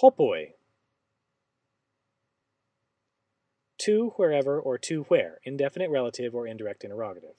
Hopoi. To wherever or to where, indefinite relative or indirect interrogative.